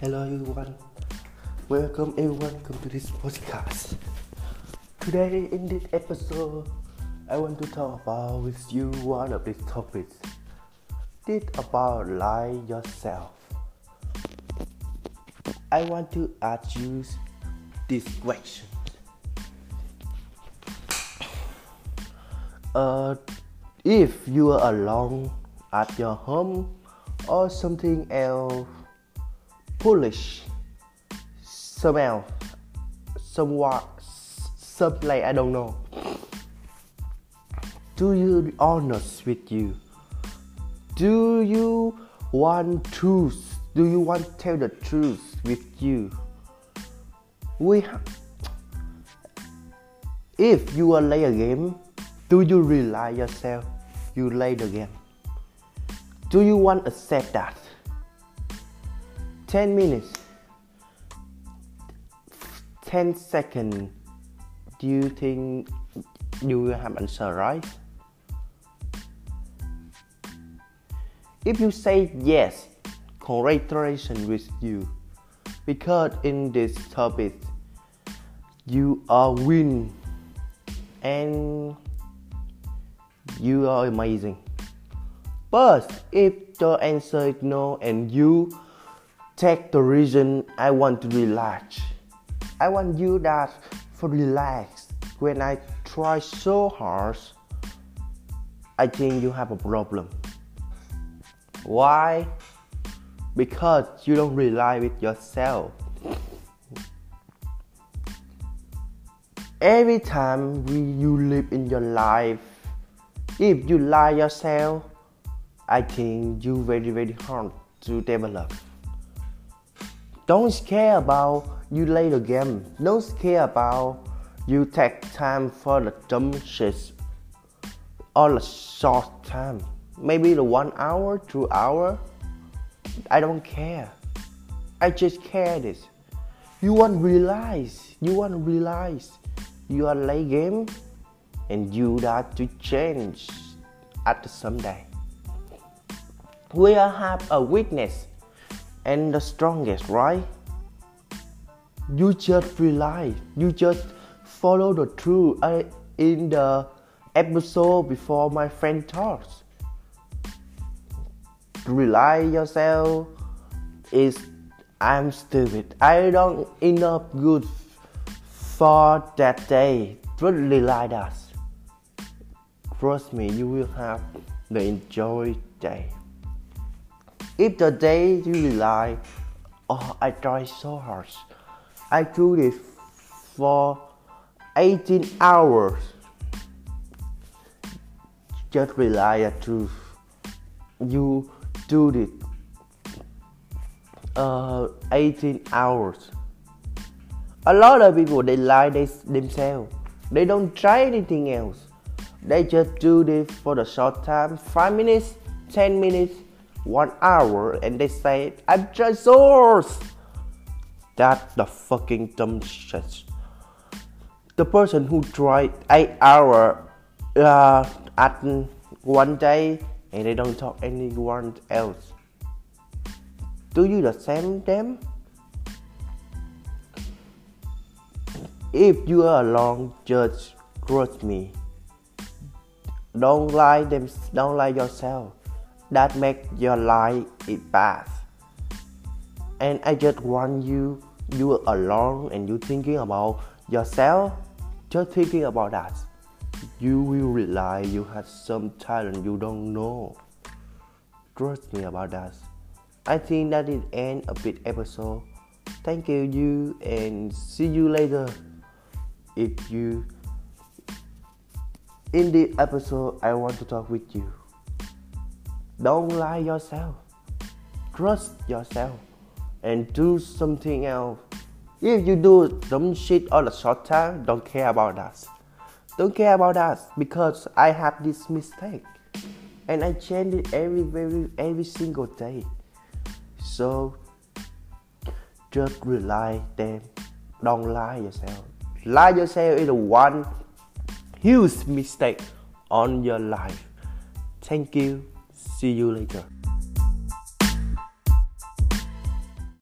Hello everyone. Welcome everyone. Welcome to this podcast. Today in this episode, I want to talk about with you one of these topics. This about lie yourself. I want to ask you this question. Uh, if you are alone at your home or something else foolish smell somewhat some like I don't know. Do you honest with you? Do you want truth? Do you want to tell the truth with you? We ha- if you are play a game do you realize yourself? You play the game do you want to accept that 10 minutes. 10 seconds do you think you will have answer right? If you say yes congratulations with you. Because in this topic you are win. And you are amazing. But if the answer is no and you take the reason I want to relax. I want you that for relax. When I try so hard, I think you have a problem. Why? Because you don't rely with yourself. Every time we, you live in your life, if you lie yourself, I think you very very hard to develop. Don't care about you play the game. Don't care about you take time for the jump shit or the short time. Maybe the one hour, two hour. I don't care. I just care this. You want to realize. You want to realize. You are play game, and you have to change at some day. We all have a weakness and the strongest, right? You just rely, you just follow the truth. I, in the episode before my friend talks, rely yourself is I'm stupid. I don't enough good for that day. Just rely us. Trust me, you will have the enjoy day. If the day you rely, oh, I tried so hard. I do this for 18 hours. Just rely the truth. You do it uh, 18 hours. A lot of people they lie they, themselves. They don't try anything else. They just do this for the short time, five minutes, ten minutes, one hour and they say I'm just source. That's the fucking dumb shit. The person who tried eight hour uh, at one day and they don't talk anyone else. Do you the same them? If you are alone, just trust me. Don't lie them. Don't lie yourself that make your life it bad. And I just want you you are alone and you thinking about yourself, just thinking about that. You will realize you have some talent you don't know. Trust me about that. I think that is end of this episode. Thank you, you, and see you later. If you in the episode, I want to talk with you. Don't lie yourself. Trust yourself and do something else. If you do some shit all the short time, don't care about that. Don't care about that because I have this mistake and I change it every very every single day. So just rely them. Don't lie yourself. Lie yourself is one huge mistake on your life. Thank you. See you later.